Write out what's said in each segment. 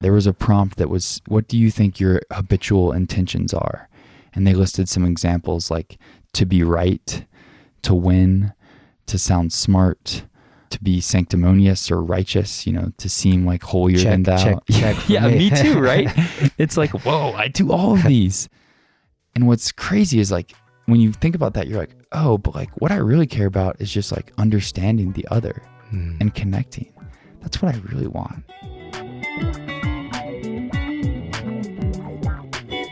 there was a prompt that was, What do you think your habitual intentions are? And they listed some examples like to be right, to win, to sound smart, to be sanctimonious or righteous, you know, to seem like holier check, than thou. Check, check yeah, me. me too, right? it's like, whoa, I do all of these. And what's crazy is like when you think about that, you're like, oh, but like what I really care about is just like understanding the other Hmm. and connecting. That's what I really want.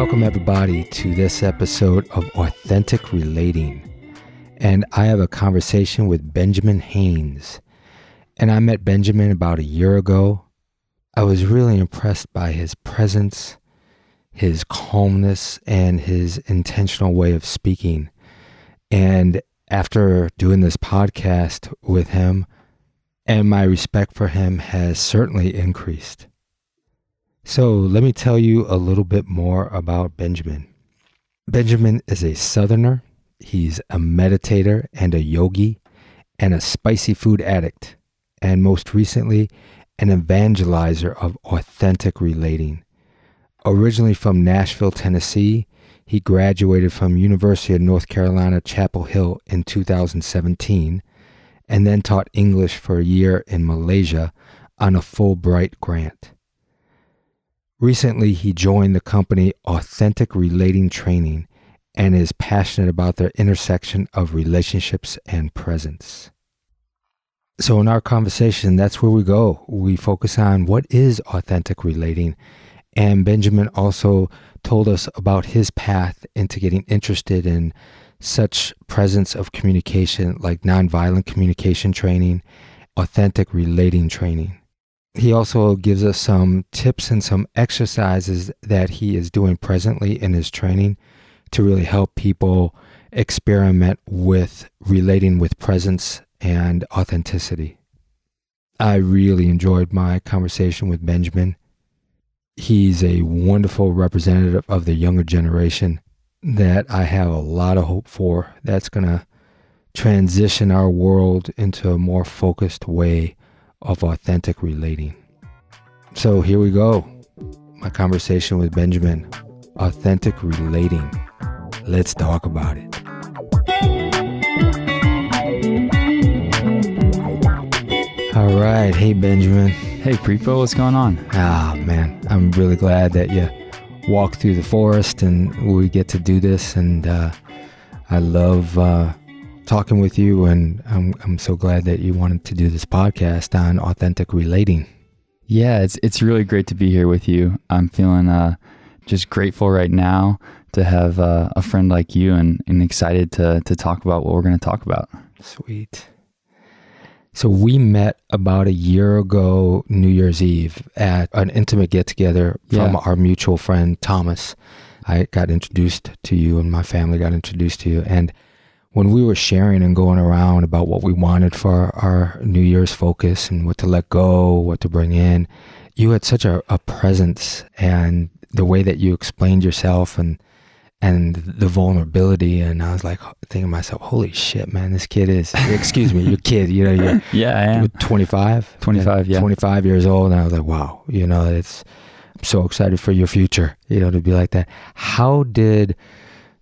Welcome, everybody, to this episode of Authentic Relating. And I have a conversation with Benjamin Haynes. And I met Benjamin about a year ago. I was really impressed by his presence, his calmness, and his intentional way of speaking. And after doing this podcast with him, and my respect for him has certainly increased. So let me tell you a little bit more about Benjamin. Benjamin is a southerner. He's a meditator and a yogi and a spicy food addict. And most recently, an evangelizer of authentic relating. Originally from Nashville, Tennessee, he graduated from University of North Carolina, Chapel Hill in 2017 and then taught English for a year in Malaysia on a Fulbright grant. Recently, he joined the company Authentic Relating Training and is passionate about their intersection of relationships and presence. So, in our conversation, that's where we go. We focus on what is authentic relating. And Benjamin also told us about his path into getting interested in such presence of communication like nonviolent communication training, authentic relating training. He also gives us some tips and some exercises that he is doing presently in his training to really help people experiment with relating with presence and authenticity. I really enjoyed my conversation with Benjamin. He's a wonderful representative of the younger generation that I have a lot of hope for that's going to transition our world into a more focused way of authentic relating. So here we go. My conversation with Benjamin. Authentic relating. Let's talk about it. All right. Hey, Benjamin. Hey, Prepo, what's going on? Ah, man. I'm really glad that you walked through the forest and we get to do this. And uh, I love uh, talking with you. And I'm, I'm so glad that you wanted to do this podcast on authentic relating. Yeah, it's it's really great to be here with you. I'm feeling uh, just grateful right now to have uh, a friend like you and, and excited to, to talk about what we're going to talk about. Sweet. So we met about a year ago, New Year's Eve, at an intimate get together from Yeah. our mutual friend Thomas. I got introduced to you, and my family got introduced to you. And when we were sharing and going around about what we wanted for our New Year's focus and what to let go, what to bring in, you had such a, a presence and the way that you explained yourself and and the vulnerability and I was like thinking to myself, holy shit, man, this kid is excuse me, your kid, you know, you're, Yeah, I am. you're 25, 25, yeah. 25 years old. And I was like, wow, you know, it's, I'm so excited for your future, you know, to be like that. How did,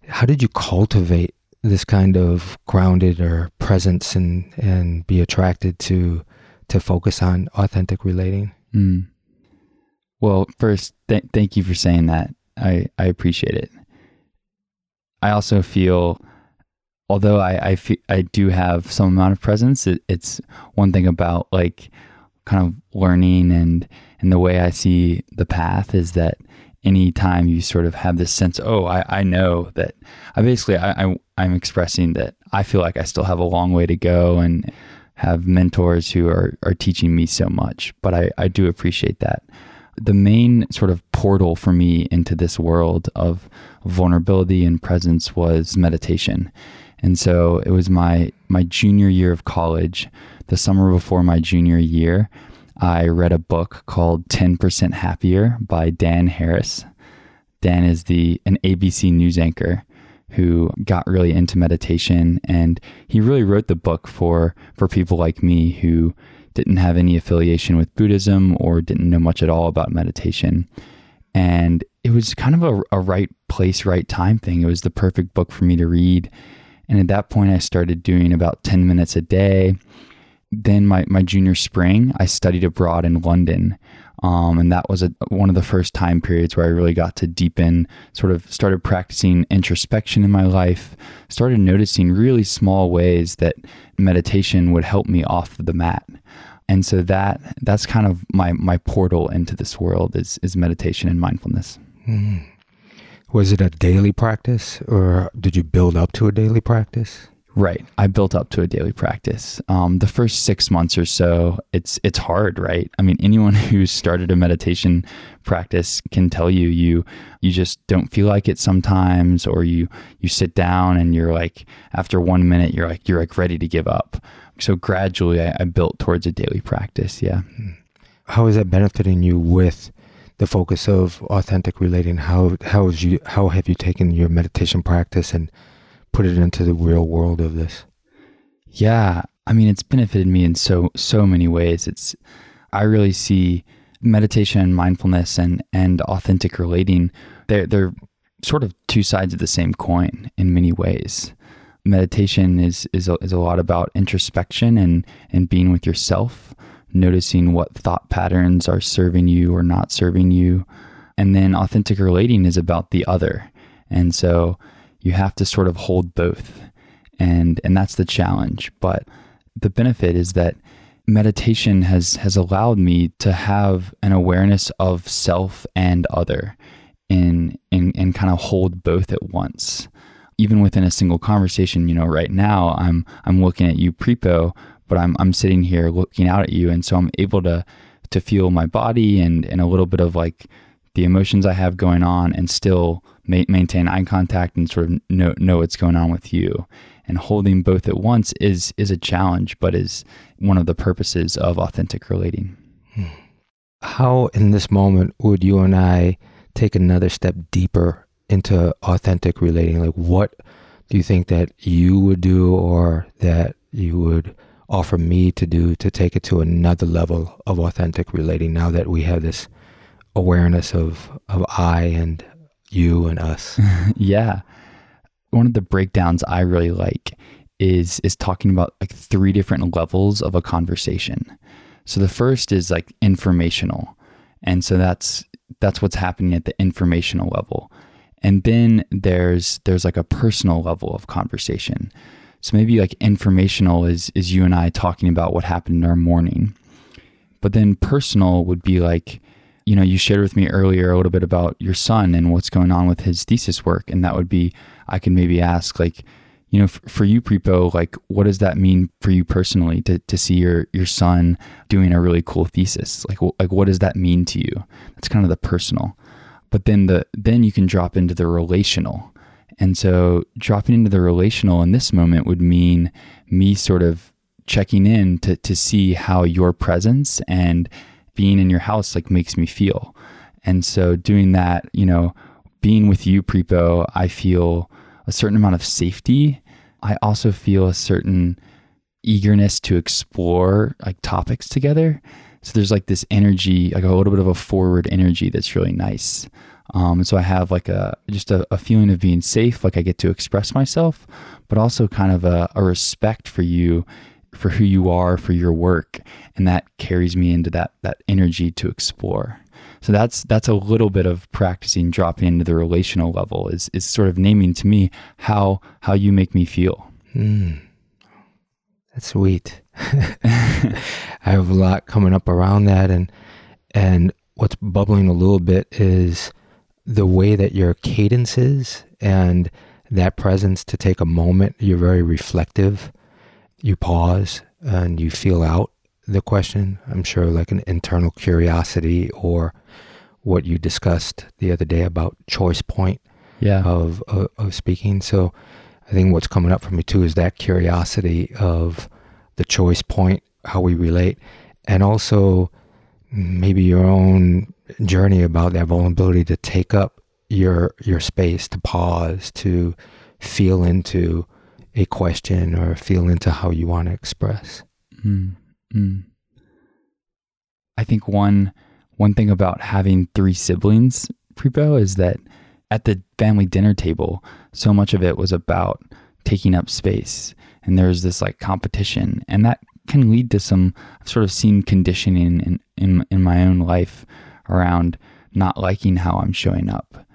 how did you cultivate this kind of grounded or presence and, and be attracted to, to focus on authentic relating? Mm. Well, first, th- thank you for saying that. I, I appreciate it. I also feel, although I I, fe- I do have some amount of presence, it, it's one thing about like kind of learning and and the way I see the path is that anytime you sort of have this sense, oh, I, I know that I basically I, I I'm expressing that I feel like I still have a long way to go and have mentors who are, are teaching me so much, but I, I do appreciate that. The main sort of portal for me into this world of vulnerability and presence was meditation. And so it was my my junior year of college, the summer before my junior year, I read a book called 10% Happier by Dan Harris. Dan is the an ABC news anchor who got really into meditation and he really wrote the book for for people like me who didn't have any affiliation with Buddhism or didn't know much at all about meditation. And it was kind of a, a right place, right time thing. It was the perfect book for me to read. And at that point, I started doing about 10 minutes a day. Then, my, my junior spring, I studied abroad in London um, and that was a, one of the first time periods where I really got to deepen, sort of started practicing introspection in my life, started noticing really small ways that meditation would help me off the mat. And so that that's kind of my my portal into this world is is meditation and mindfulness. Mm. Was it a daily practice or did you build up to a daily practice? Right. I built up to a daily practice. Um, the first six months or so, it's it's hard, right? I mean, anyone who's started a meditation practice can tell you you you just don't feel like it sometimes, or you you sit down and you're like after one minute you're like you're like ready to give up. So gradually, I, I built towards a daily practice. Yeah. How is that benefiting you with the focus of authentic relating? How how is you how have you taken your meditation practice and put it into the real world of this? Yeah, I mean, it's benefited me in so so many ways. It's I really see meditation and mindfulness and and authentic relating. They're they're sort of two sides of the same coin in many ways. Meditation is is a, is a lot about introspection and and being with yourself, noticing what thought patterns are serving you or not serving you, and then authentic relating is about the other. And so you have to sort of hold both. And and that's the challenge. But the benefit is that meditation has has allowed me to have an awareness of self and other and and, and kind of hold both at once. Even within a single conversation, you know, right now I'm I'm looking at you prepo, but I'm I'm sitting here looking out at you and so I'm able to to feel my body and and a little bit of like the emotions I have going on and still ma- maintain eye contact and sort of know, know what's going on with you. And holding both at once is is a challenge, but is one of the purposes of authentic relating. Hmm. How in this moment would you and I take another step deeper into authentic relating? Like what do you think that you would do or that you would offer me to do to take it to another level of authentic relating now that we have this awareness of of I and you and us. yeah. One of the breakdowns I really like is is talking about like three different levels of a conversation. So the first is like informational. And so that's that's what's happening at the informational level. And then there's there's like a personal level of conversation. So maybe like informational is is you and I talking about what happened in our morning. But then personal would be like you know, you shared with me earlier a little bit about your son and what's going on with his thesis work. And that would be, I can maybe ask, like, you know, for you, Prepo, like, what does that mean for you personally to, to see your, your son doing a really cool thesis? Like, w- like, what does that mean to you? That's kind of the personal. But then the, then you can drop into the relational. And so dropping into the relational in this moment would mean me sort of checking in to, to see how your presence and being in your house like makes me feel. And so doing that, you know, being with you, Prepo, I feel a certain amount of safety. I also feel a certain eagerness to explore like topics together. So there's like this energy, like a little bit of a forward energy that's really nice. Um, so I have like a just a, a, feeling of being safe, like I get to express myself, but also kind of a, a respect for you for who you are, for your work, and that carries me into that that energy to explore. So that's that's a little bit of practicing dropping into the relational level is is sort of naming to me how how you make me feel. Mm. That's sweet. I have a lot coming up around that and and what's bubbling a little bit is the way that your cadence is and that presence to take a moment. You're very reflective you pause and you feel out the question. I'm sure like an internal curiosity or what you discussed the other day about choice point Yeah. of, of of speaking. So I think what's coming up for me too is that curiosity of the choice point, how we relate, and also maybe your own journey about that vulnerability to take up your your space, to pause, to feel into a question or feel into how you want to express. Mm, mm. I think one one thing about having three siblings, Prepo, is that at the family dinner table, so much of it was about taking up space, and there's this like competition, and that can lead to some sort of seen conditioning in in in my own life around not liking how I'm showing up.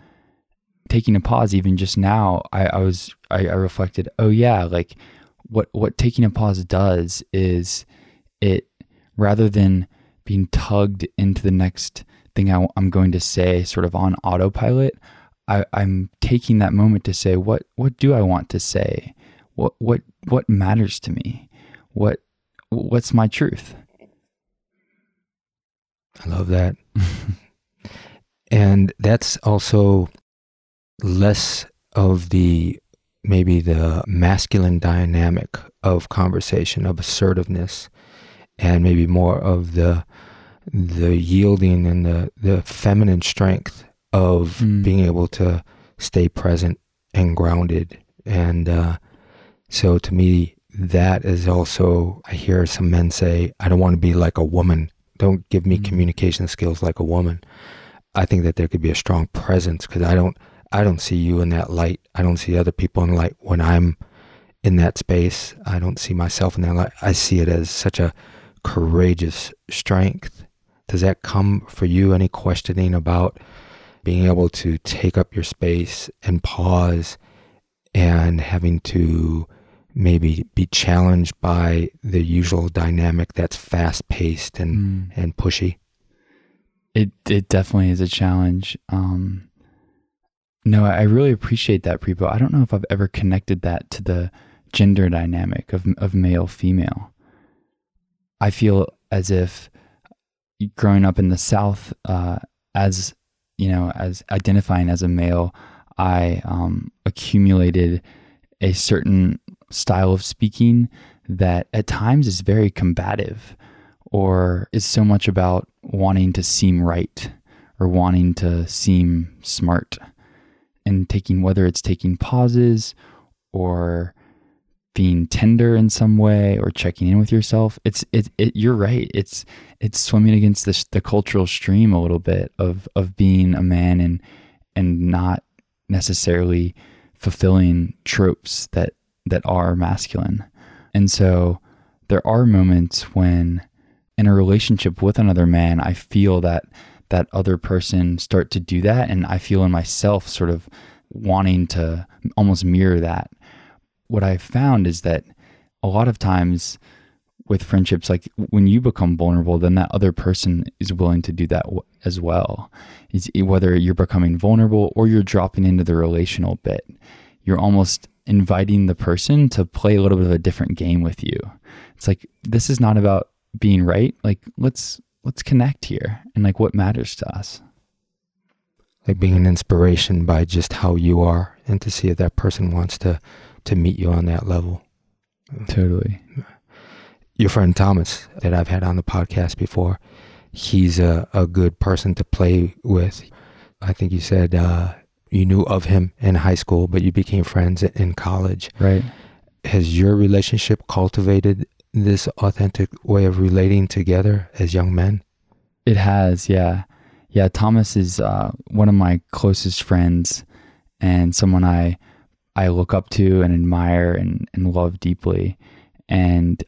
Taking a pause, even just now, I, I was I, I reflected, oh yeah, like what what taking a pause does is it rather than being tugged into the next thing I, am going to say sort of on autopilot I, i'm taking that moment to say what what do i want to say? What what what matters to me? What what's my truth? I love that. and that's also less of the maybe the masculine dynamic of conversation of assertiveness and maybe more of the the yielding and the the feminine strength of Mm. being able to stay present and grounded and uh, so to me that is also i hear some men say i don't want to be like a woman don't give me Mm. communication skills like a woman i think that there could be a strong presence because i don't i don't see you in that light. I don't see other people in light when i'm in that space. I don't see myself in that light. I see it as such a courageous strength. Does that come for you any questioning about being able to take up your space and pause and having to maybe be challenged by the usual dynamic that's fast paced and, Mm. and pushy. it it definitely is a challenge. Um no i really appreciate that prepo i don't know if i've ever connected that to the gender dynamic of of male female. I feel as if growing up in the south uh as you know as identifying as a male i um accumulated a certain style of speaking that at times is very combative or is so much about wanting to seem right or wanting to seem smart and taking whether it's taking pauses or being tender in some way or checking in with yourself it's it, it you're right. It's it's swimming against the, the cultural stream a little bit of of being a man and and not necessarily fulfilling tropes that that are masculine. And so there are moments when in a relationship with another man, I feel that that other person start to do that, and I feel in myself sort of wanting to almost mirror that. What I've found is that a lot of times with friendships, like when you become vulnerable, then that other person is willing to do that as well. Is whether you're becoming vulnerable or you're dropping into the relational bit, you're almost inviting the person to play a little bit of a different game with you. It's like this is not about being right. Like let's let's connect here and like what matters to us. Like being an inspiration by just how you are and to see if that person wants to to meet you on that level. Totally. Your friend Thomas that I've had on the podcast before, he's a, a good person to play with. I think you said uh, you knew of him in high school, but you became friends in college. Right. has your relationship cultivated this authentic way of relating together as young men? It has, yeah. Yeah, Thomas is uh, one of my closest friends and someone I I look up to and admire and, and love deeply. And,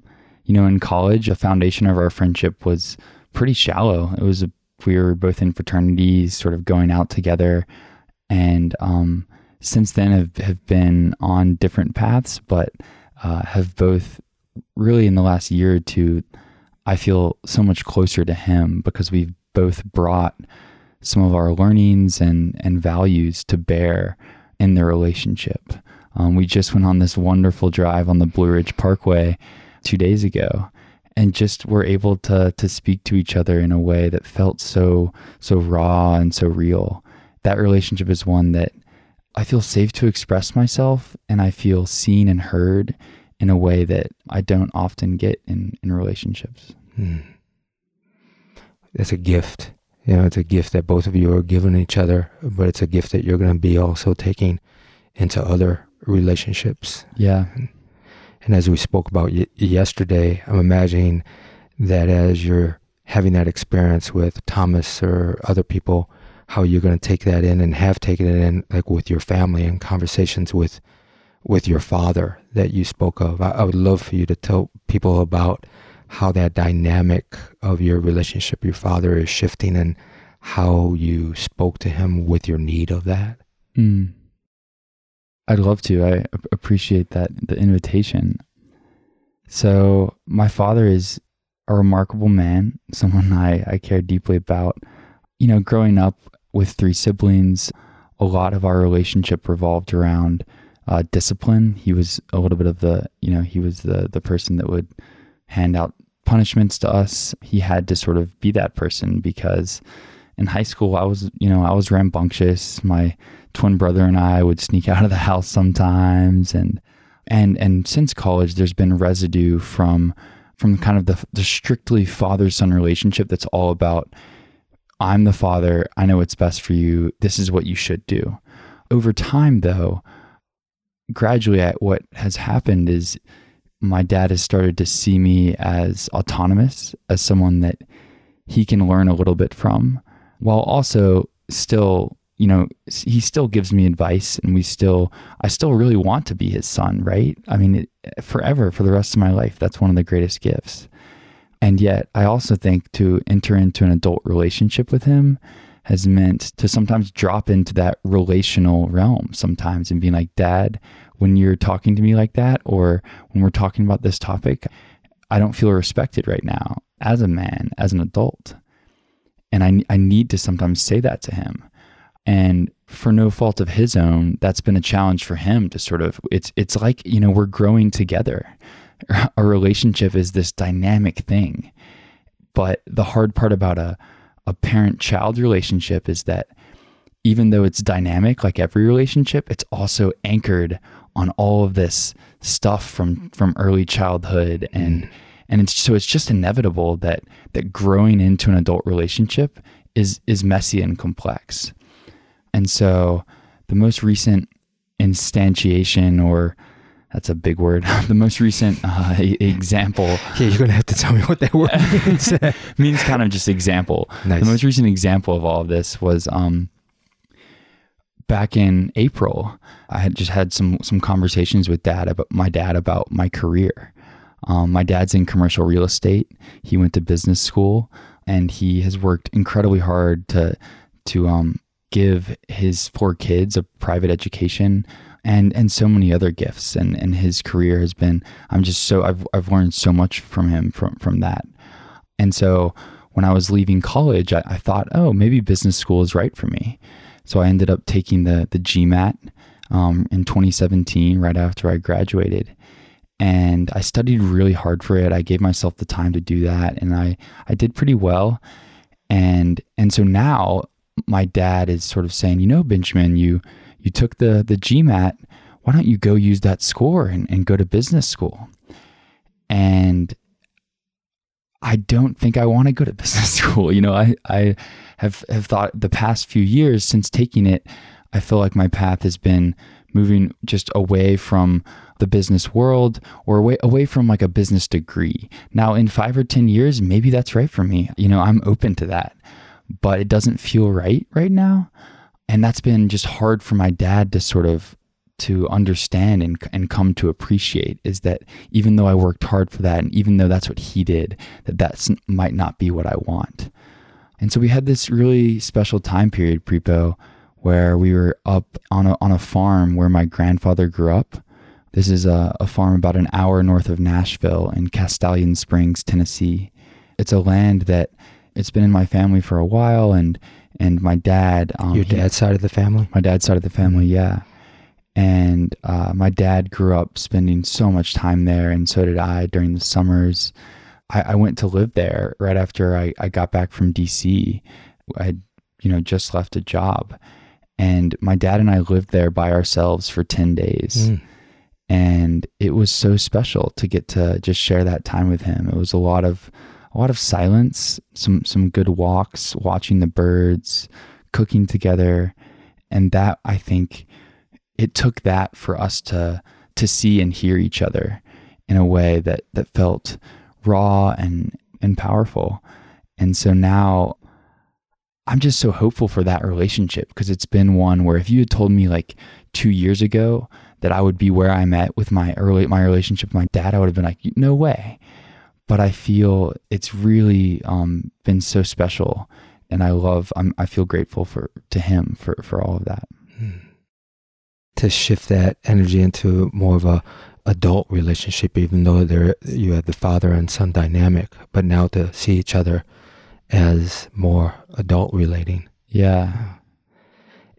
you know, in college, the foundation of our friendship was pretty shallow. It was, a, we were both in fraternities, sort of going out together. And um, since then have, have been on different paths, but uh, have both really in the last year or two, I feel so much closer to him because we've both brought some of our learnings and, and values to bear in the relationship. Um, we just went on this wonderful drive on the Blue Ridge Parkway two days ago and just were able to to speak to each other in a way that felt so so raw and so real. That relationship is one that I feel safe to express myself and I feel seen and heard in a way that I don't often get in, in relationships. Hmm. It's a gift. You know, it's a gift that both of you are giving each other, but it's a gift that you're going to be also taking into other relationships. Yeah. And, and as we spoke about y- yesterday, I'm imagining that as you're having that experience with Thomas or other people, how you're going to take that in and have taken it in, like with your family and conversations with with your father that you spoke of. I, I would love for you to tell people about how that dynamic of your relationship, your father, is shifting, and how you spoke to him with your need of that. Mm. I'd love to. I appreciate that the invitation. So my father is a remarkable man, someone I, I care deeply about. You know, growing up with three siblings, a lot of our relationship revolved around uh, discipline. He was a little bit of the, you know, he was the the person that would hand out punishments to us. He had to sort of be that person because in high school I was, you know, I was rambunctious. My twin brother and I would sneak out of the house sometimes and and and since college there's been residue from from kind of the, the strictly father son relationship that's all about I'm the father, I know what's best for you, this is what you should do. Over time though, gradually what has happened is my dad has started to see me as autonomous, as someone that he can learn a little bit from, while also still, you know, he still gives me advice and we still, I still really want to be his son, right? I mean, it, forever, for the rest of my life, that's one of the greatest gifts. And yet, I also think to enter into an adult relationship with him has meant to sometimes drop into that relational realm sometimes and being like, Dad, when you're talking to me like that, or when we're talking about this topic, I don't feel respected right now as a man, as an adult. And I, I need to sometimes say that to him. And for no fault of his own, that's been a challenge for him to sort of, it's, it's like, you know, we're growing together. A relationship is this dynamic thing. But the hard part about a, a parent child relationship is that even though it's dynamic like every relationship, it's also anchored on all of this stuff from from early childhood and mm. and it's so it's just inevitable that that growing into an adult relationship is is messy and complex. And so the most recent instantiation or that's a big word. the most recent uh, example. Yeah, you're gonna have to tell me what that word means. means kind of just example. Nice. The most recent example of all of this was um, back in April, I had just had some some conversations with dad about my dad about my career. Um, my dad's in commercial real estate. He went to business school, and he has worked incredibly hard to to um, give his four kids a private education and and so many other gifts. And and his career has been. I'm just so I've I've learned so much from him from from that. And so when I was leaving college, I, I thought, oh, maybe business school is right for me. So I ended up taking the the GMAT um, in 2017, right after I graduated, and I studied really hard for it. I gave myself the time to do that, and I I did pretty well. And and so now my dad is sort of saying, you know, Benjamin, you you took the the GMAT. Why don't you go use that score and, and go to business school? And I don't think I want to go to business school. You know, I, I have, have thought the past few years since taking it, I feel like my path has been moving just away from the business world or away, away from like a business degree. Now, in five or 10 years, maybe that's right for me. You know, I'm open to that, but it doesn't feel right right now. And that's been just hard for my dad to sort of to understand and, and come to appreciate is that even though I worked hard for that, and even though that's what he did, that that might not be what I want. And so we had this really special time period, Prepo, where we were up on a, on a farm where my grandfather grew up. This is a, a farm about an hour north of Nashville in Castalian Springs, Tennessee. It's a land that it's been in my family for a while, and and my dad. Um, Your dad's he, side of the family. My dad's side of the family, yeah And uh, my dad grew up spending so much time there, and so did I during the summers. I, I went to live there right after I, I got back from DC. I had, you know, just left a job. And my dad and I lived there by ourselves for 10 days. Mm. And it was so special to get to just share that time with him. It was a lot of a lot of silence, some some good walks, watching the birds, cooking together. And that I think it took that for us to to see and hear each other in a way that that felt raw and and powerful. And so now I'm just so hopeful for that relationship because it's been one where if you had told me like 2 years ago that I would be where I'm at with my early my relationship with my dad, I would have been like no way. But I feel it's really um, been so special and I love I'm, I feel grateful for to him for for all of that. To shift that energy into more of a adult relationship, even though there you have the father and son dynamic, but now to see each other as more adult relating. Yeah.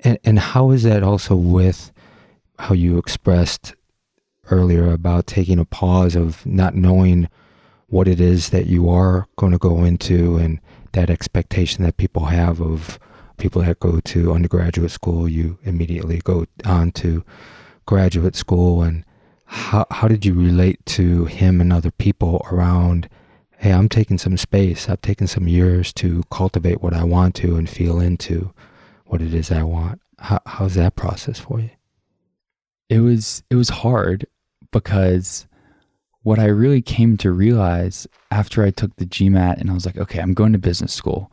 And and how is that also with how you expressed earlier about taking a pause of not knowing what it is that you are going to go into and that expectation that people have of people that go to undergraduate school, you immediately go on to graduate school. And how how did you relate to him and other people around hey i'm taking some space. I've taken some years to cultivate what i want to and feel into what it is i want. How, how's that process for you? It was it was hard because what I really came to realize after I took the GMAT and I was like, okay, I'm going to business school.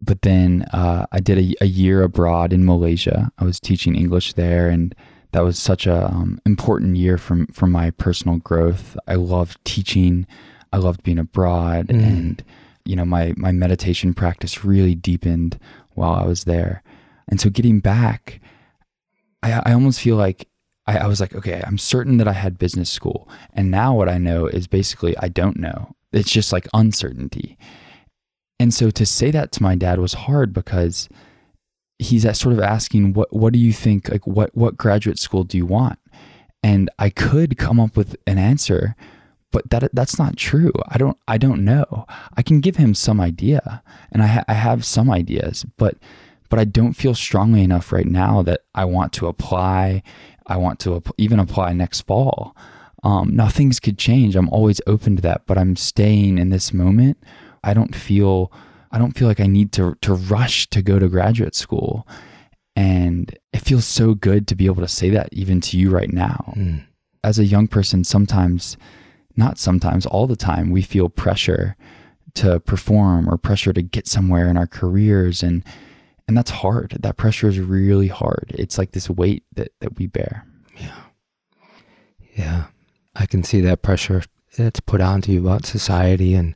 But then uh, I did a, a, year abroad in Malaysia. I was teaching English there, and that was such a um, important year from for my personal growth. I loved teaching. I loved being abroad, mm. and you know my my meditation practice really deepened while I was there. And so getting back, I, I almost feel like I, I was like, okay, I'm certain that I had business school. And now what I know is basically I don't know. It's just like uncertainty. And so to say that to my dad was hard because he's sort of asking, what, what do you think? Like, what, what graduate school do you want? And I could come up with an answer, but that that's not true. I don't I don't know. I can give him some idea, and I ha- I have some ideas, but but I don't feel strongly enough right now that I want to apply I want to even apply next fall. Um, now things could change. I'm always open to that, but I'm staying in this moment. I don't feel I don't feel like I need to to rush to go to graduate school. And it feels so good to be able to say that even to you right now. Mm. As a young person, sometimes, not sometimes, all the time, we feel pressure to perform or pressure to get somewhere in our careers. And and that's hard. That pressure is really hard. It's like this weight that, that we bear. Yeah. Yeah. I can see that pressure that's put onto you about society. And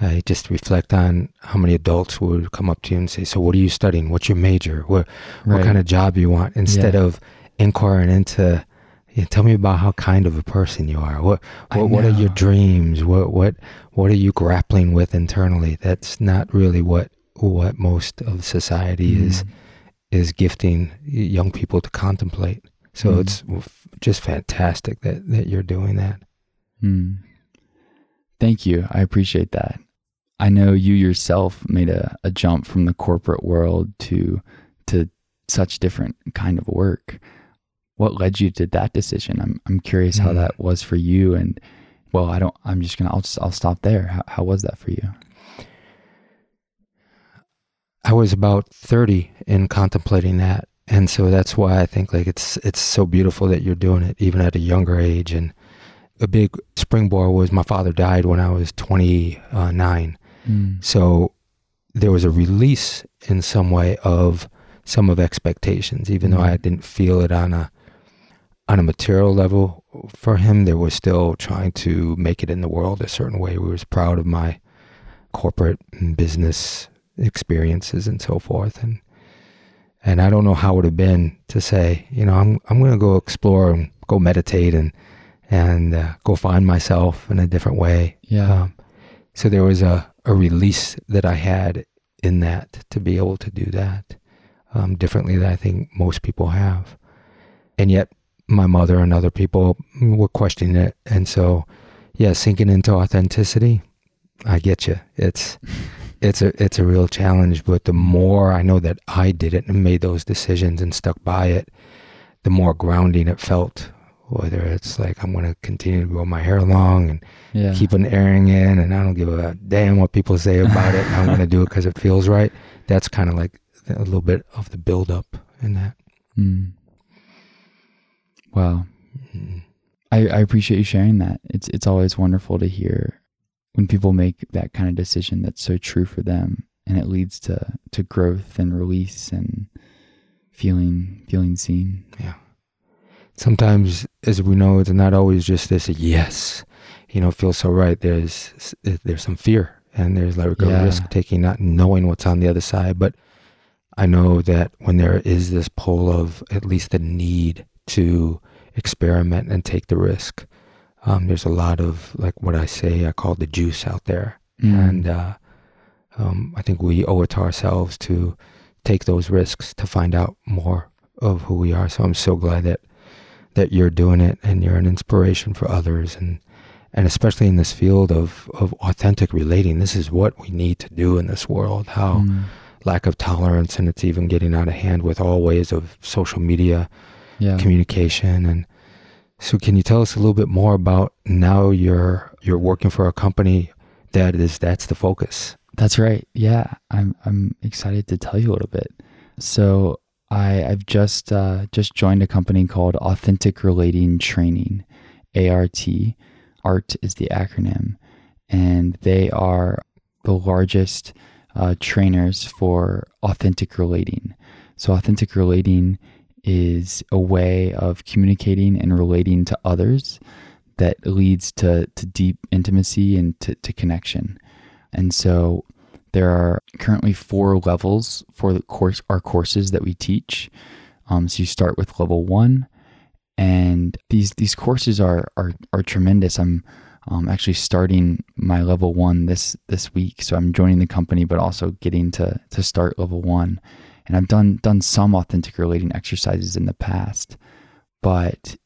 I just reflect on how many adults would come up to you and say, So, what are you studying? What's your major? What, right. what kind of job you want? Instead yeah. of inquiring into, yeah, tell me about how kind of a person you are. What what, what are your dreams? What what what are you grappling with internally? That's not really what what most of society mm. is is gifting young people to contemplate. So mm. it's just fantastic that that you're doing that. Mm. Thank you. I appreciate that. I know you yourself made a, a jump from the corporate world to to such different kind of work. What led you to that decision? I'm I'm curious how mm. that was for you and well, I don't I'm just going to I'll just I'll stop there. How how was that for you? I was about 30 in contemplating that. And so that's why I think like it's it's so beautiful that you're doing it even at a younger age and a big springboard was my father died when I was 29. Mm. So there was a release in some way of some of expectations even mm. though I didn't feel it on a on a material level for him there was still trying to make it in the world a certain way. We was proud of my corporate and business experiences and so forth. And and I don't know how it would have been to say, you know, I'm I'm going to go explore and go meditate and and uh, go find myself in a different way. Yeah. Um, so there was a a release that I had in that to be able to do that um, differently than I think most people have. and yet my mother and other people were questioning it. And so, yeah, sinking into authenticity, I get you. It's it's a it's a real challenge. But the more I know that I did it and made those decisions and stuck by it, the more grounding it felt. Whether it's like I'm going to continue to grow my hair long and Yeah. keep an earring in, and I don't give a damn what people say about it. I'm going to do it because it feels right. That's kind of like a little bit of the build up in that. Mm. Wow. Mm. I, I appreciate you sharing that. It's it's always wonderful to hear when people make that kind of decision that's so true for them and it leads to to growth and release and feeling feeling seen. Yeah. Sometimes, as we know, it's not always just this yes, you know, feels so right. There's there's some fear and there's like a Yeah. risk taking, not knowing what's on the other side. But I know that when there is this pull of at least the need to experiment and take the risk, um, there's a lot of like what I say I call the juice out there, Mm. and uh, um, I think we owe it to ourselves to take those risks to find out more of who we are. So I'm so glad that that you're doing it and you're an inspiration for others and and especially in this field of of authentic relating. This is what we need to do in this world. How Mm. lack of tolerance and it's even getting out of hand with all ways of social media yeah. communication and so can you tell us a little bit more about now you're you're working for a company that is that's the focus That's right. Yeah, I'm I'm excited to tell you a little bit. So I I've just uh, just joined a company called Authentic Relating Training, ART. ART is the acronym, and they are the largest uh, trainers for authentic relating. So authentic relating is a way of communicating and relating to others that leads to, to deep intimacy and to, to connection. And so there are currently four levels for the course our courses that we teach. Um, so you start with level one, and these these courses are are are tremendous. I'm um, actually starting my level one this this week, so I'm joining the company, but also getting to to start level one. And I've done done some authentic relating exercises in the past, but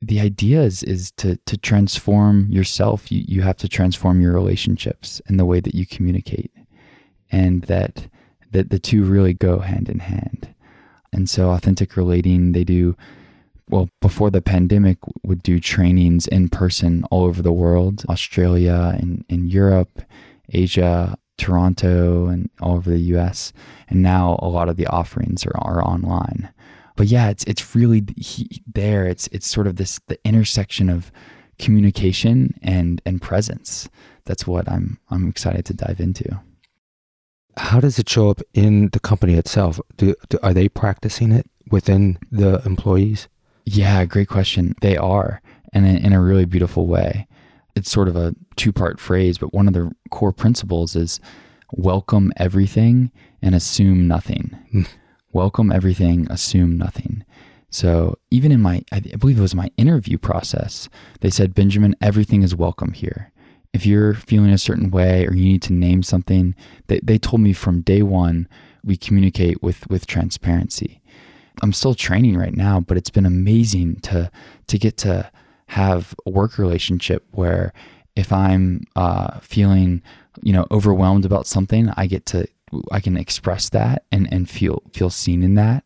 the idea is is to to transform yourself. You you have to transform your relationships and the way that you communicate, and that that the two really go hand in hand. And so, authentic relating, they do well before the pandemic would do trainings in person all over the world, Australia and in Europe, Asia, Toronto, and all over the U.S. And now a lot of the offerings are are online but yeah, it's it's really he, there. It's it's sort of this the intersection of communication and and presence. That's what I'm I'm excited to dive into. how does it show up in the company itself do, do are they practicing it within the employees Yeah, great question. They are, and in, in a really beautiful way. It's sort of a two part phrase, but one of the core principles is welcome everything and assume nothing. Hmm. welcome everything, assume nothing. So even in my, I believe it was my interview process, they said, Benjamin, everything is welcome here. If you're feeling a certain way or you need to name something, they, they told me from day one, we communicate with, with transparency. I'm still training right now, but it's been amazing to, to get to have a work relationship where if I'm uh, feeling, you know, overwhelmed about something, I get to I can express that and, and feel feel seen in that.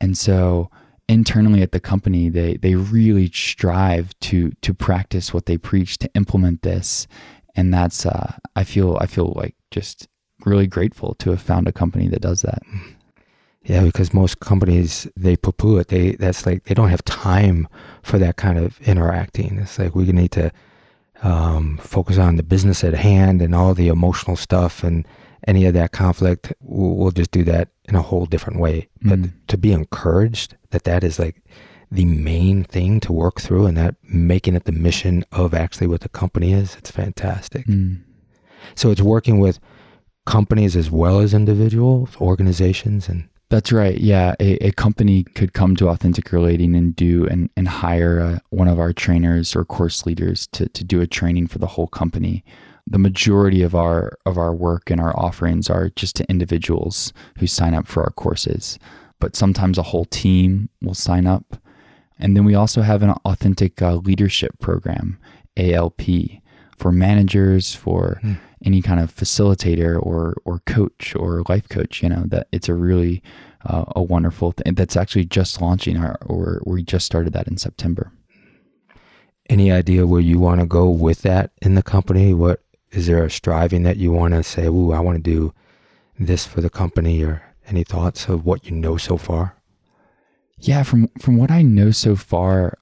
And so internally at the company, they they really strive to to practice what they preach, to implement this. And that's uh, I feel I feel like just really grateful to have found a company that does that. Yeah because most companies they poo-poo it they that's like they don't have time for that kind of interacting it's like we need to um, focus on the business at hand and all the emotional stuff and any of that conflict we'll, we'll just do that in a whole different way but Mm. to be encouraged that that is like the main thing to work through and that making it the mission of actually what the company is it's fantastic Mm. so it's working with companies as well as individuals organizations and That's right. Yeah. A, a company could come to Authentic Relating and do and, and hire uh, one of our trainers or course leaders to, to do a training for the whole company. The majority of our of our work and our offerings are just to individuals who sign up for our courses. But sometimes a whole team will sign up. And then we also have an authentic uh, leadership program, ALP, for managers, for Hmm. Any kind of facilitator or or coach or life coach. You know that it's a really uh, a wonderful thing that's actually just launching. Our, or we just started that in September. Any idea where you want to go with that in the company? What is there a striving that you want to say, "Ooh, I want to do this for the company," or any thoughts of what you know so far? Yeah, from from what I know so far,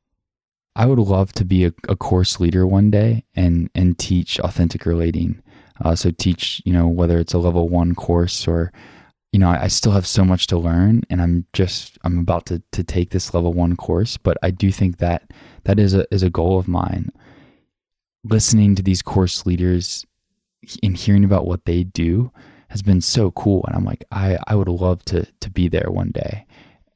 I would love to be a, a course leader one day and and teach authentic relating. Uh, so teach, you know, whether it's a level one course or, you know, I, I still have so much to learn, and I'm just I'm about to to take this level one course. But I do think that that is a is a goal of mine. Listening to these course leaders and hearing about what they do has been so cool, and I'm like, I I would love to to be there one day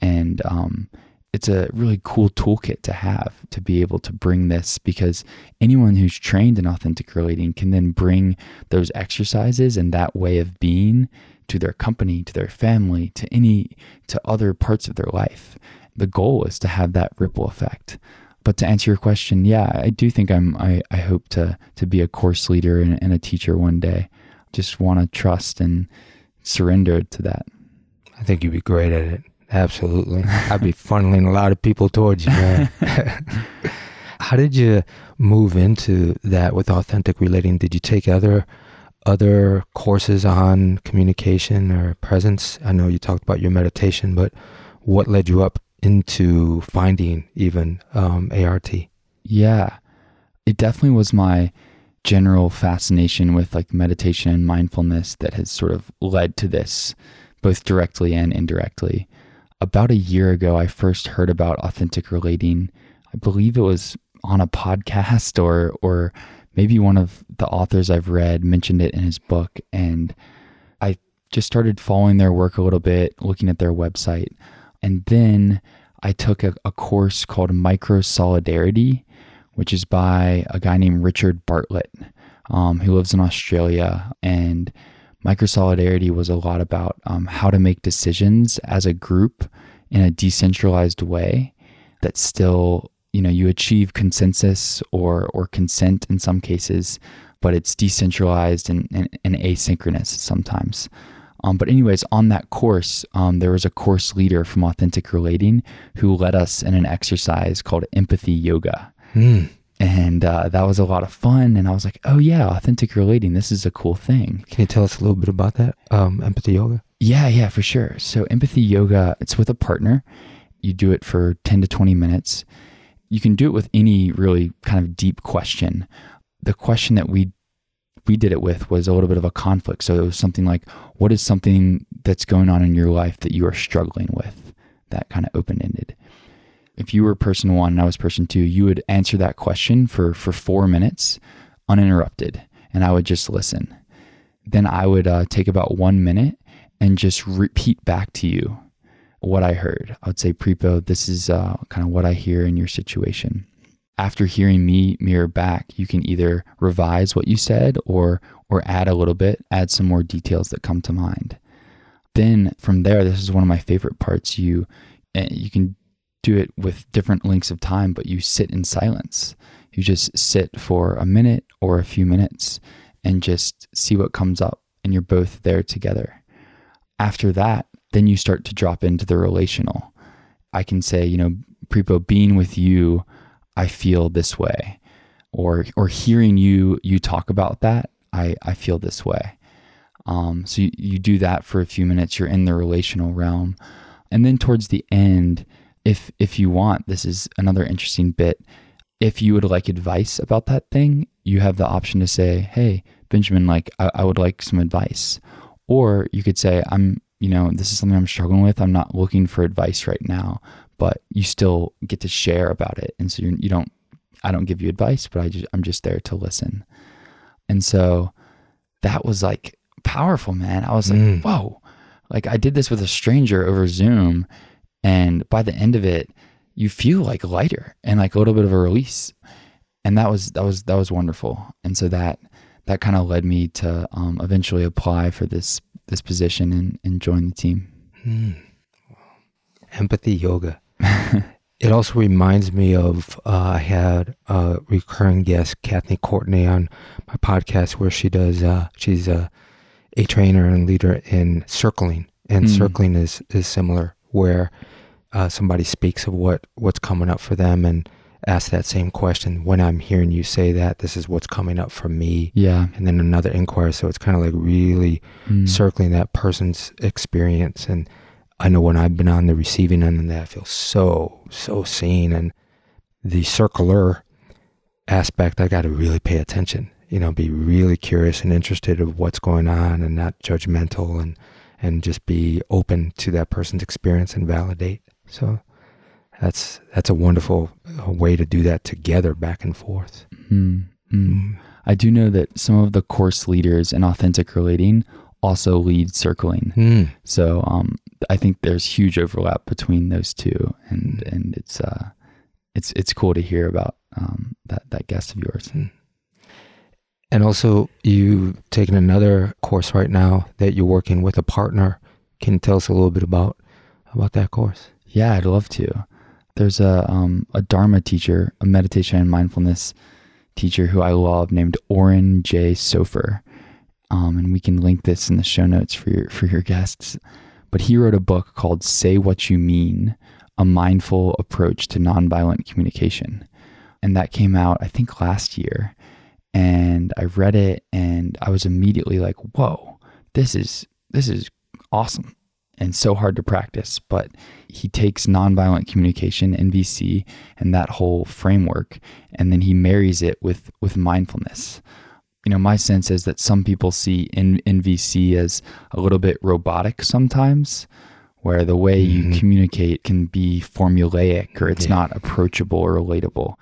and um, it's a really cool toolkit to have to be able to bring this because anyone who's trained in authentic relating can then bring those exercises and that way of being to their company to their family to any to other parts of their life. The goal is to have that ripple effect. But to answer your question yeah i do think i'm i, I hope to to be a course leader and, and a teacher one day. Just want to trust and surrender to that. I think you'd be great at it. Absolutely. I'd be funneling a lot of people towards you, man. How did you move into that with authentic relating? Did you take other other courses on communication or presence? I know you talked about your meditation, but what led you up into finding even um, ART? Yeah, it definitely was my general fascination with like meditation and mindfulness that has sort of led to this, both directly and indirectly. About a year ago, I first heard about authentic relating. I believe it was on a podcast or or maybe one of the authors I've read mentioned it in his book, and I just started following their work a little bit, looking at their website, and then I took a, a course called Micro Solidarity, which is by a guy named Richard Bartlett, um, who lives in Australia. And Micro Solidarity was a lot about um, how to make decisions as a group in a decentralized way that still, you know, you achieve consensus or or consent in some cases, but it's decentralized and, and, and asynchronous sometimes. Um, but anyways, on that course, um, there was a course leader from Authentic Relating who led us in an exercise called Empathy Yoga Hmm. And uh, that was a lot of fun. And I was like, oh yeah, authentic relating. This is a cool thing. Can you tell us a little bit about that? Um, empathy yoga. Yeah, yeah, for sure. So empathy yoga, it's with a partner. You do it for ten to twenty minutes. You can do it with any really kind of deep question. The question that we we did it with was a little bit of a conflict. So it was something like, what is something that's going on in your life that you are struggling with? That kind of open ended if you were person one and I was person two, you would answer that question for for four minutes, uninterrupted, and I would just listen. Then I would uh, take about one minute and just repeat back to you what I heard. I would say, Prepo, this is uh, kind of what I hear in your situation. After hearing me mirror back, you can either revise what you said or or add a little bit, add some more details that come to mind. Then from there, this is one of my favorite parts. You eh, you can do it with different lengths of time, but you sit in silence. You just sit for a minute or a few minutes and just see what comes up, and you're both there together. After that, then you start to drop into the relational. I can say, you know, Prepo, being with you, I feel this way. Or or hearing you you talk about that, I, I feel this way. Um, so you, you do that for a few minutes, you're in the relational realm. And then towards the end, if if you want, this is another interesting bit. If you would like advice about that thing, you have the option to say, "Hey, Benjamin, like I, I would like some advice," or you could say, "I'm, you know, this is something I'm struggling with. I'm not looking for advice right now." But you still get to share about it, and so you're, you don't. I don't give you advice, but I just I'm just there to listen. And so that was like powerful, man. I was like, Mm. whoa. Like I did this with a stranger over Zoom and by the end of it, you feel like lighter and like a little bit of a release. And that was that was that was wonderful. And so that that kind of led me to um, eventually apply for this this position and, and join the team. Hmm. Empathy yoga. it also reminds me of uh, I had a recurring guest, Kathy Courtney, on my podcast where she does. Uh, she's a a trainer and leader in circling, and Mm. circling is is similar where uh, somebody speaks of what what's coming up for them and ask that same question. When I'm hearing you say that, this is what's coming up for me, Yeah. and then another inquiry. So it's kind of like really Mm. circling that person's experience. And I know when I've been on the receiving end of that, I feel so, so seen. And the circular aspect, I got to really pay attention, you know, be really curious and interested of what's going on and not judgmental and, and just be open to that person's experience and validate. So that's, that's a wonderful uh, way to do that together back and forth. Mm. Mm. I do know that some of the course leaders in authentic relating also lead circling. Mm. So um, I think there's huge overlap between those two, and and it's uh, it's it's cool to hear about um, that that guest of yours. And also, you've taken another course right now that you're working with a partner. Can you tell us a little bit about about that course? Yeah, I'd love to. There's a um, a Dharma teacher, a meditation and mindfulness teacher who I love named Oren J. Sofer. Um, and we can link this in the show notes for your for your guests. But he wrote a book called "Say What You Mean: A Mindful Approach to Nonviolent Communication," and that came out I think last year. And I read it, and I was immediately like, "Whoa, this is this is awesome!" And so hard to practice. But he takes nonviolent communication, NVC, and that whole framework, and then he marries it with with mindfulness. You know, my sense is that some people see N- NVC as a little bit robotic sometimes, where the way you Mhm. communicate can be formulaic or it's Yeah. not approachable or relatable.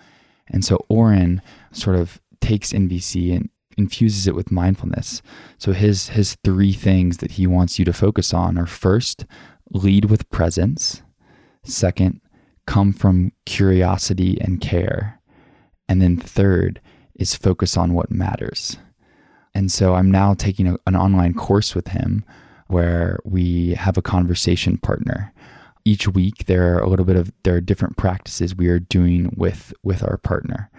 And so Oren sort of takes NVC and infuses it with mindfulness. So his his three things that he wants you to focus on are first, lead with presence, second, come from curiosity and care, and then third is focus on what matters. And so I'm now taking a, an online course with him where we have a conversation partner. Each week there are a little bit of there are different practices we are doing with with our partner.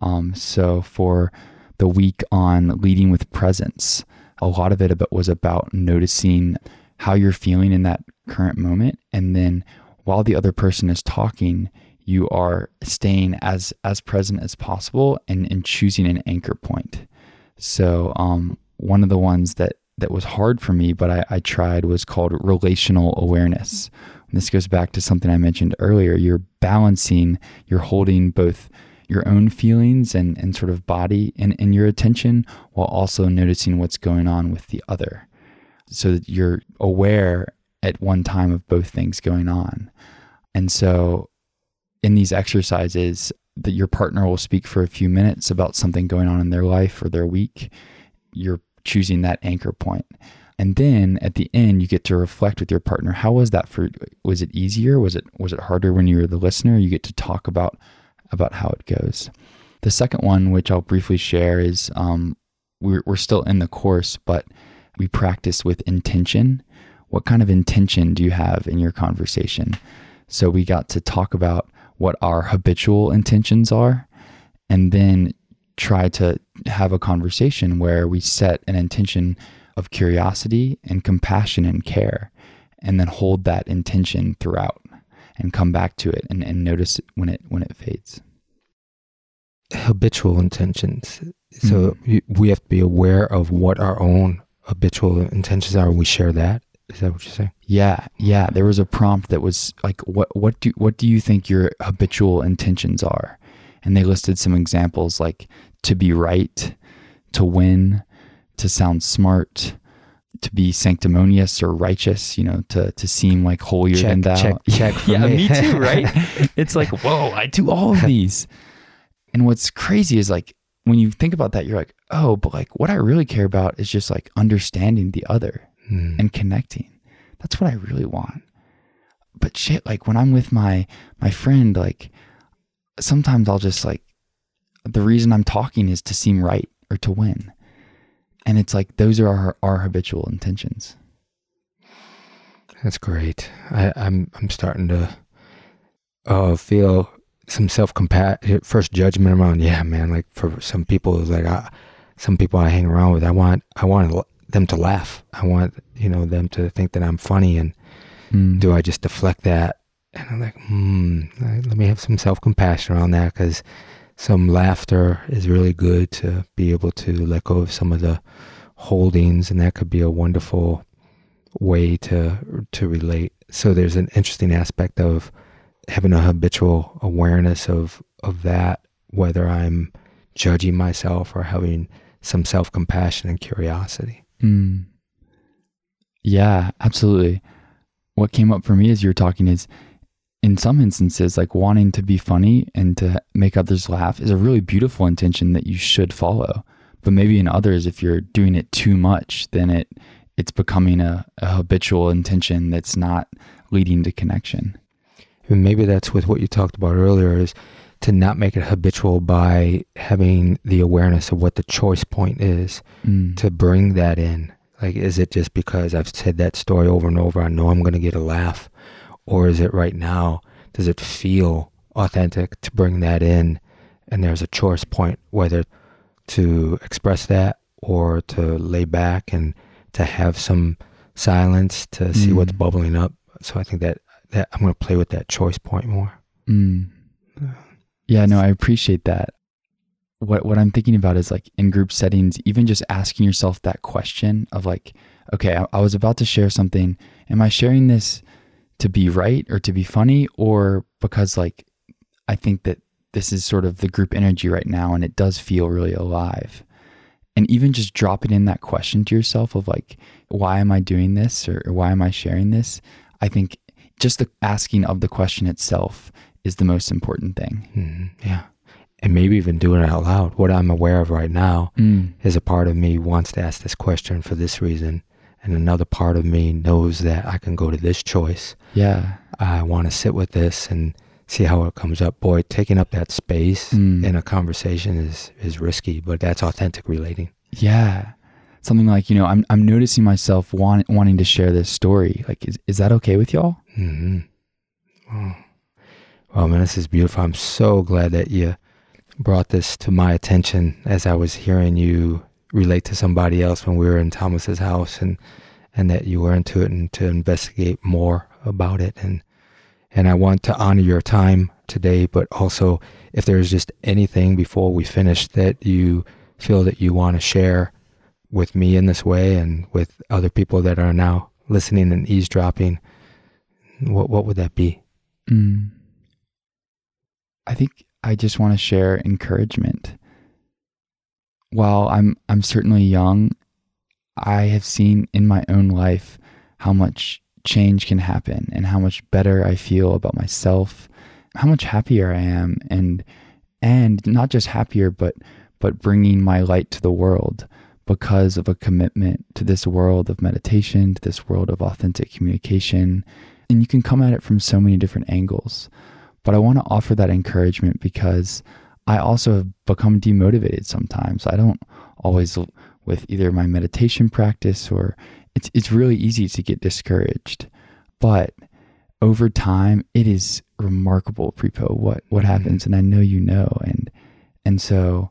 Um, so for the week on leading with presence, a lot of it was about noticing how you're feeling in that current moment, and then while the other person is talking, you are staying as as present as possible and, and choosing an anchor point. So um, one of the ones that that was hard for me, but I, I tried was called relational awareness. And this goes back to something I mentioned earlier. You're balancing, you're holding both your own feelings and, and sort of body and, and your attention while also noticing what's going on with the other. So that you're aware at one time of both things going on. And so in these exercises, that your partner will speak for a few minutes about something going on in their life or their week. You're choosing that anchor point. And then at the end you get to reflect with your partner. How was that for was it easier? Was it was it harder when you were the listener? You get to talk about about how it goes. The second one, which I'll briefly share, is um, we're, we're still in the course, but we practice with intention. What kind of intention do you have in your conversation? So we got to talk about what our habitual intentions are and then try to have a conversation where we set an intention of curiosity and compassion and care and then hold that intention throughout and come back to it and, and notice it when it when it fades habitual intentions. So mm-hmm. you- we have to be aware of what our own habitual intentions are. We share that. Is that what you're saying? yeah yeah there was a prompt that was like what what do what do you think your habitual intentions are and they listed some examples like to be right to win to sound smart to be sanctimonious or righteous you know to to seem like holier Check, than thou check, check for yeah me. me too right it's like whoa i do all of these and what's crazy is like when you think about that you're like oh but like what i really care about is just like understanding the other Hmm. and connecting. That's what I really want. But shit, like when I'm with my my friend, like sometimes I'll just like the reason I'm talking is to seem right or to win. And it's like those are our, our habitual intentions. That's great. I, I'm I'm starting to uh, feel some self compassion, first judgment around. Yeah, man. Like for some people, it's like I, some people I hang around with, I want I want them to laugh. I want you know them to think that I'm funny, and Mm. do I just deflect that? And I'm like, hmm, let me have some self compassion around that because some laughter is really good to be able to let go of some of the holdings, and that could be a wonderful way to to relate. So there's an interesting aspect of having a habitual awareness of of that, whether I'm judging myself or having some self compassion and curiosity. Mm. Yeah, absolutely. What came up for me as you were talking is in some instances, like wanting to be funny and to make others laugh is a really beautiful intention that you should follow. But maybe in others, if you're doing it too much, then it it's becoming a, a habitual intention that's not leading to connection. And maybe that's with what you talked about earlier is to not make it habitual by having the awareness of what the choice point is Mm. to bring that in. Like, is it just because I've said that story over and over? I know I'm going to get a laugh. Or is it right now? Does it feel authentic to bring that in? And there's a choice point whether to express that or to lay back and to have some silence to see what's Mm. bubbling up. So I think that, that I'm going to play with that choice point more. Mm. Yeah, no, I appreciate that. What what I'm thinking about is like in group settings, even just asking yourself that question of like, okay, I, I was about to share something. Am I sharing this to be right or to be funny, or because like I think that this is sort of the group energy right now, and it does feel really alive. And even just dropping in that question to yourself of like, why am I doing this or, or why am I sharing this? I think just the asking of the question itself is the most important thing. Mhm, Yeah. And maybe even doing it out loud. What I'm aware of right now is a part of me wants to ask this question for this reason. And another part of me knows that I can go to this choice. Yeah. I want to sit with this and see how it comes up. Boy, taking up that space Mm. in a conversation is, is risky, but that's authentic relating. Yeah. Something like, you know, I'm, I'm noticing myself want, wanting to share this story. Like, is, is that okay with y'all? hmm Oh. Well, man, this is beautiful. I'm so glad that you brought this to my attention as I was hearing you relate to somebody else when we were in Thomas's house and and that you were into it and to investigate more about it and and I want to honor your time today, but also if there's just anything before we finish that you feel that you want to share with me in this way and with other people that are now listening and eavesdropping, what what would that be? Mm. I think I just want to share encouragement. While I'm I'm certainly young, I have seen in my own life how much change can happen and how much better I feel about myself, how much happier I am and and not just happier but but bringing my light to the world because of a commitment to this world of meditation, to this world of authentic communication. And you can come at it from so many different angles. But I want to offer that encouragement because I also have become demotivated sometimes. I don't always with either my meditation practice or it's it's really easy to get discouraged. But over time it is remarkable prepo what what Mhm. happens and I know you know and and so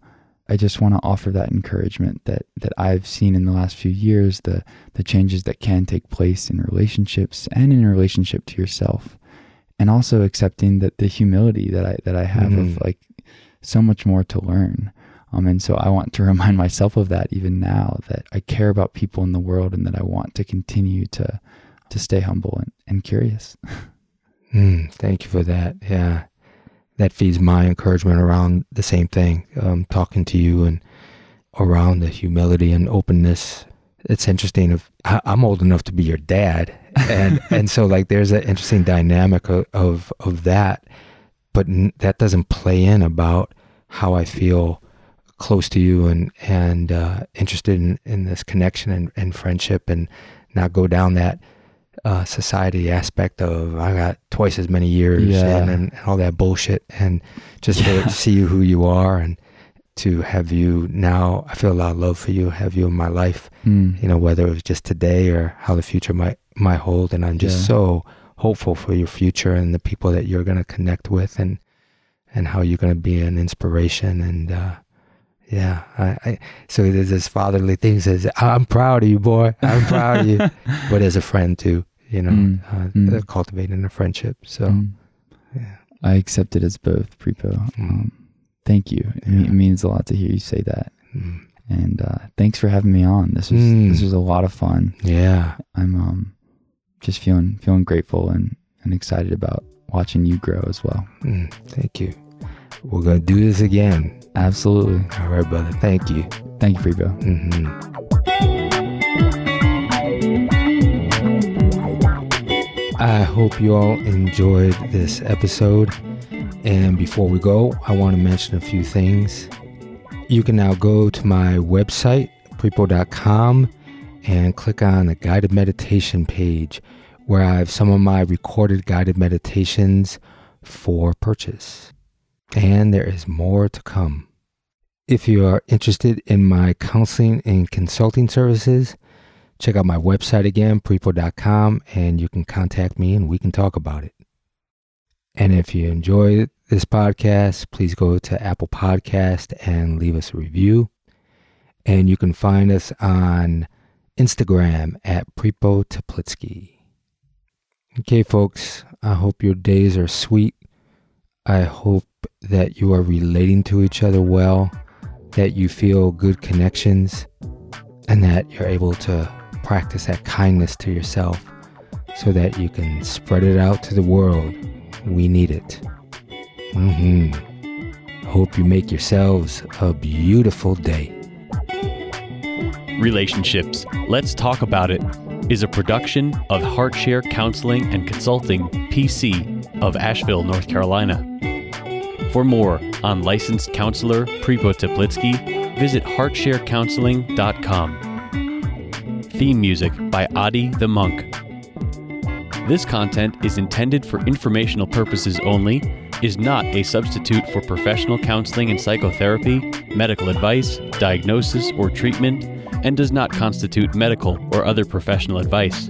I just want to offer that encouragement that that I've seen in the last few years the the changes that can take place in relationships and in relationship to yourself and also accepting that the humility that I that I have Mhm. of like so much more to learn um and so I want to remind myself of that even now that I care about people in the world and that I want to continue to to stay humble and, and curious Mm, thank you for that. Yeah. That feeds my encouragement around the same thing. Um, talking to you and around the humility and openness. It's interesting. If I, I'm old enough to be your dad, and and so like there's an interesting dynamic of of, of that, but n- that doesn't play in about how I feel close to you and and uh, interested in, in this connection and, and friendship, and not go down that uh, society aspect of I got twice as many years Yeah. and, and, all that bullshit, and just Yeah. to see you who you are and to have you now. I feel a lot of love for you. Have you in my life, Mm. you know, whether it was just today or how the future might might hold, and I'm just Yeah. so hopeful for your future and the people that you're going to connect with and and how you're going to be an inspiration and uh, yeah I, I, so there's this fatherly thing says i'm proud of you boy i'm proud of you but as a friend too you know mm. Uh, mm. cultivating a friendship so mm. yeah i accept it as both prepo mm. um, thank you it, yeah. means a lot to hear you say that mm. and uh, thanks for having me on this was mm. this was a lot of fun yeah i'm um just feeling feeling grateful and and excited about watching you grow as well thank you we're gonna do this again. Absolutely. All right, brother. Thank you. Thank you, Prepo. Mm-hmm. I hope you all enjoyed this episode. And before we go, I want to mention a few things. You can now go to my website, prepo.com, and click on the guided meditation page where I have some of my recorded guided meditations for purchase and there is more to come. If you are interested in my counseling and consulting services, check out my website again, prepo.com, and you can contact me and we can talk about it. And if you enjoy this podcast, please go to Apple Podcast and leave us a review. And you can find us on Instagram at Prepo Teplitsky. Okay, folks, I hope your days are sweet. I hope that you are relating to each other well, that you feel good connections, and that you're able to practice that kindness to yourself so that you can spread it out to the world. We need it. Mm-hmm. Hope you make yourselves a beautiful day. Relationships. Let's talk about it is a production of HeartShare Counseling and Consulting, PC, of Asheville, North Carolina. For more on licensed counselor Prepo Teplitsky, visit heartsharecounseling.com. Theme music by Adi the Monk. This content is intended for informational purposes only, is not a substitute for professional counseling and psychotherapy, medical advice, diagnosis, or treatment, and does not constitute medical or other professional advice.